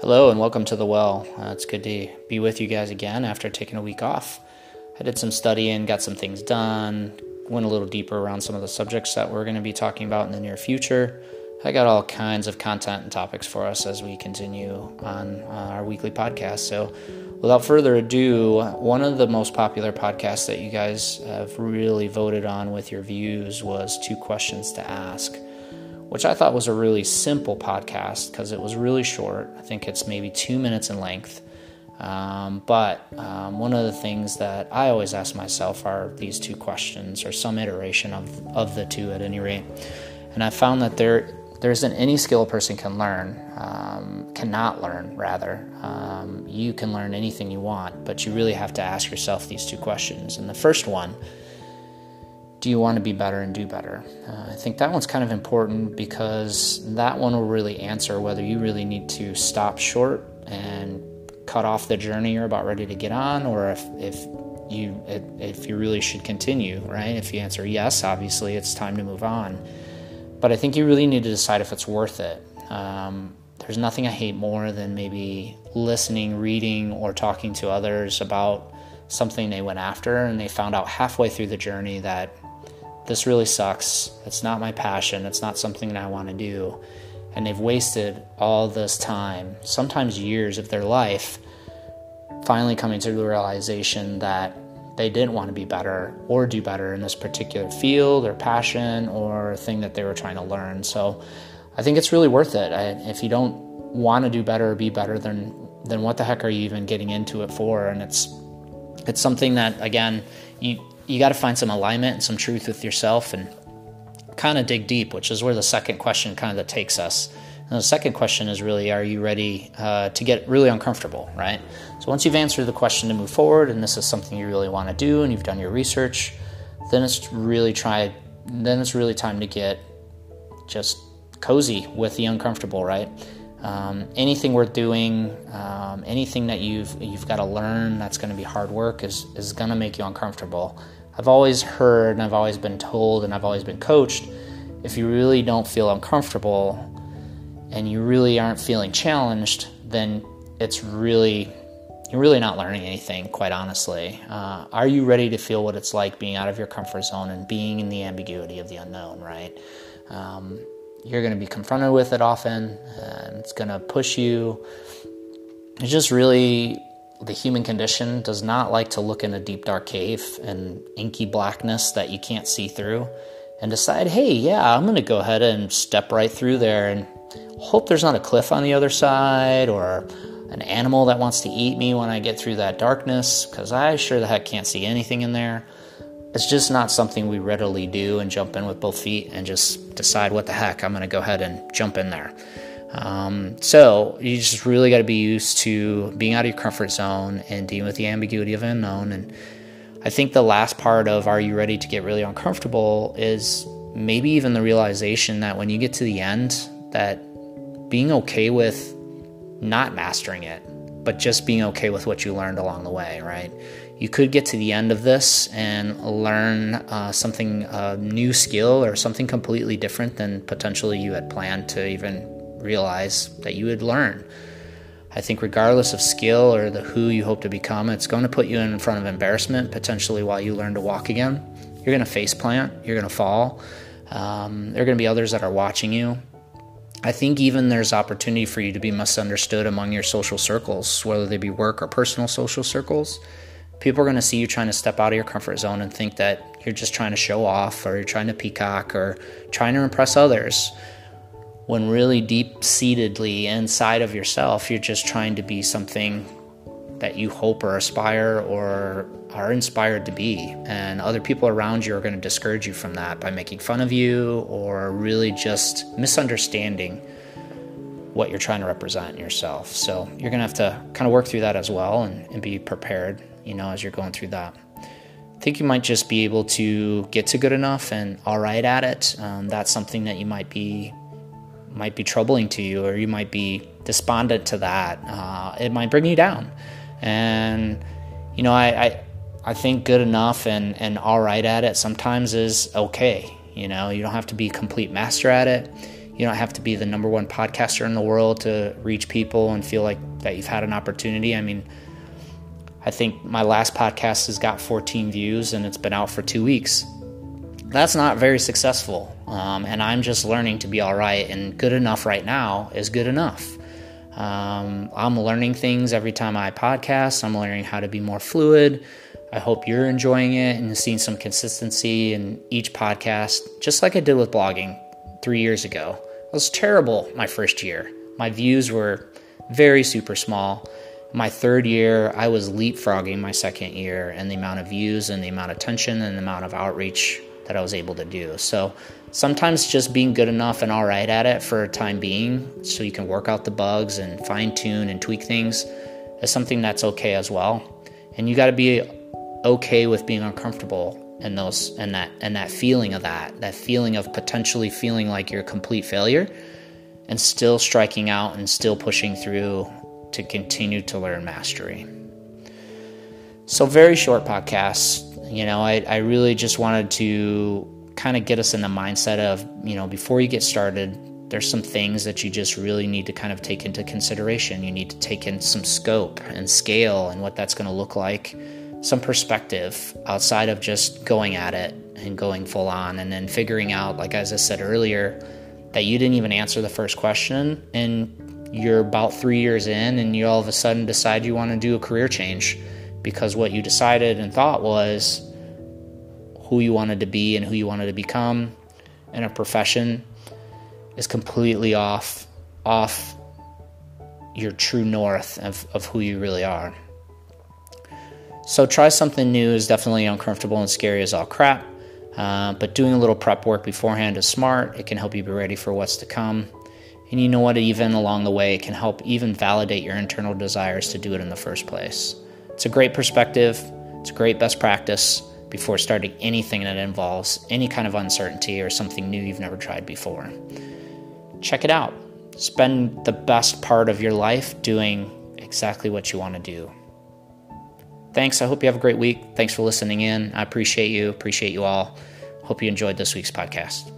Hello and welcome to the well. Uh, it's good to be with you guys again after taking a week off. I did some studying, got some things done, went a little deeper around some of the subjects that we're going to be talking about in the near future. I got all kinds of content and topics for us as we continue on uh, our weekly podcast. So, without further ado, one of the most popular podcasts that you guys have really voted on with your views was Two Questions to Ask which I thought was a really simple podcast because it was really short. I think it's maybe two minutes in length. Um, but um, one of the things that I always ask myself are these two questions, or some iteration of, of the two at any rate. And I found that there there isn't any skill a person can learn, um, cannot learn, rather. Um, you can learn anything you want, but you really have to ask yourself these two questions. And the first one do you want to be better and do better? Uh, I think that one's kind of important because that one will really answer whether you really need to stop short and cut off the journey you're about ready to get on, or if, if you if you really should continue. Right? If you answer yes, obviously it's time to move on. But I think you really need to decide if it's worth it. Um, there's nothing I hate more than maybe listening, reading, or talking to others about something they went after and they found out halfway through the journey that this really sucks. It's not my passion. It's not something that I want to do. And they've wasted all this time, sometimes years of their life, finally coming to the realization that they didn't want to be better or do better in this particular field or passion or thing that they were trying to learn. So I think it's really worth it. I, if you don't want to do better or be better, then then what the heck are you even getting into it for? And it's it's something that again you you got to find some alignment and some truth with yourself and kind of dig deep, which is where the second question kind of takes us. And the second question is really, are you ready uh, to get really uncomfortable, right? So once you've answered the question to move forward, and this is something you really want to do, and you've done your research, then it's really try. Then it's really time to get just cozy with the uncomfortable, right? Um, anything worth doing, um, anything that you've you've got to learn that's going to be hard work is is going to make you uncomfortable. I've always heard and I've always been told and I've always been coached if you really don't feel uncomfortable and you really aren't feeling challenged, then it's really you're really not learning anything, quite honestly. Uh, are you ready to feel what it's like being out of your comfort zone and being in the ambiguity of the unknown, right? Um, you're going to be confronted with it often, and it's going to push you. It's just really the human condition does not like to look in a deep, dark cave and inky blackness that you can't see through and decide, hey, yeah, I'm going to go ahead and step right through there and hope there's not a cliff on the other side or an animal that wants to eat me when I get through that darkness because I sure the heck can't see anything in there. It's just not something we readily do and jump in with both feet and just decide what the heck, I'm going to go ahead and jump in there. Um, so you just really got to be used to being out of your comfort zone and dealing with the ambiguity of unknown. And I think the last part of are you ready to get really uncomfortable is maybe even the realization that when you get to the end, that being okay with not mastering it, but just being okay with what you learned along the way, right? You could get to the end of this and learn uh, something, a new skill or something completely different than potentially you had planned to even realize that you would learn. I think, regardless of skill or the who you hope to become, it's going to put you in front of embarrassment potentially while you learn to walk again. You're going to face plant, you're going to fall. Um, there are going to be others that are watching you. I think even there's opportunity for you to be misunderstood among your social circles, whether they be work or personal social circles. People are going to see you trying to step out of your comfort zone and think that you're just trying to show off or you're trying to peacock or trying to impress others when really deep seatedly inside of yourself, you're just trying to be something that you hope or aspire or are inspired to be. And other people around you are going to discourage you from that by making fun of you or really just misunderstanding what you're trying to represent yourself. So you're going to have to kind of work through that as well and, and be prepared, you know, as you're going through that. I think you might just be able to get to good enough and all right at it. Um, that's something that you might be might be troubling to you, or you might be despondent to that. Uh, it might bring you down. And you know, I, I I think good enough and and all right at it sometimes is okay. You know, you don't have to be a complete master at it. You You don't have to be the number one podcaster in the world to reach people and feel like that you've had an opportunity. I mean, I think my last podcast has got 14 views and it's been out for two weeks. That's not very successful. Um, and I'm just learning to be all right, and good enough right now is good enough. Um, I'm learning things every time I podcast. I'm learning how to be more fluid. I hope you're enjoying it and seeing some consistency in each podcast, just like I did with blogging three years ago. It was terrible my first year. My views were very super small. My third year, I was leapfrogging my second year and the amount of views and the amount of attention and the amount of outreach that I was able to do. So sometimes just being good enough and all right at it for a time being, so you can work out the bugs and fine tune and tweak things, is something that's okay as well. And you got to be okay with being uncomfortable and those and that and that feeling of that that feeling of potentially feeling like you're a complete failure and still striking out and still pushing through to continue to learn mastery so very short podcast you know i, I really just wanted to kind of get us in the mindset of you know before you get started there's some things that you just really need to kind of take into consideration. You need to take in some scope and scale and what that's going to look like some perspective outside of just going at it and going full on and then figuring out like as i said earlier that you didn't even answer the first question and you're about three years in and you all of a sudden decide you want to do a career change because what you decided and thought was who you wanted to be and who you wanted to become in a profession is completely off off your true north of, of who you really are so try something new is definitely uncomfortable and scary as all crap. Uh, but doing a little prep work beforehand is smart. It can help you be ready for what's to come. And you know what? Even along the way, it can help even validate your internal desires to do it in the first place. It's a great perspective. It's a great best practice before starting anything that involves any kind of uncertainty or something new you've never tried before. Check it out. Spend the best part of your life doing exactly what you want to do thanks. I hope you have a great week. Thanks for listening in. I appreciate you. Appreciate you all. Hope you enjoyed this week's podcast.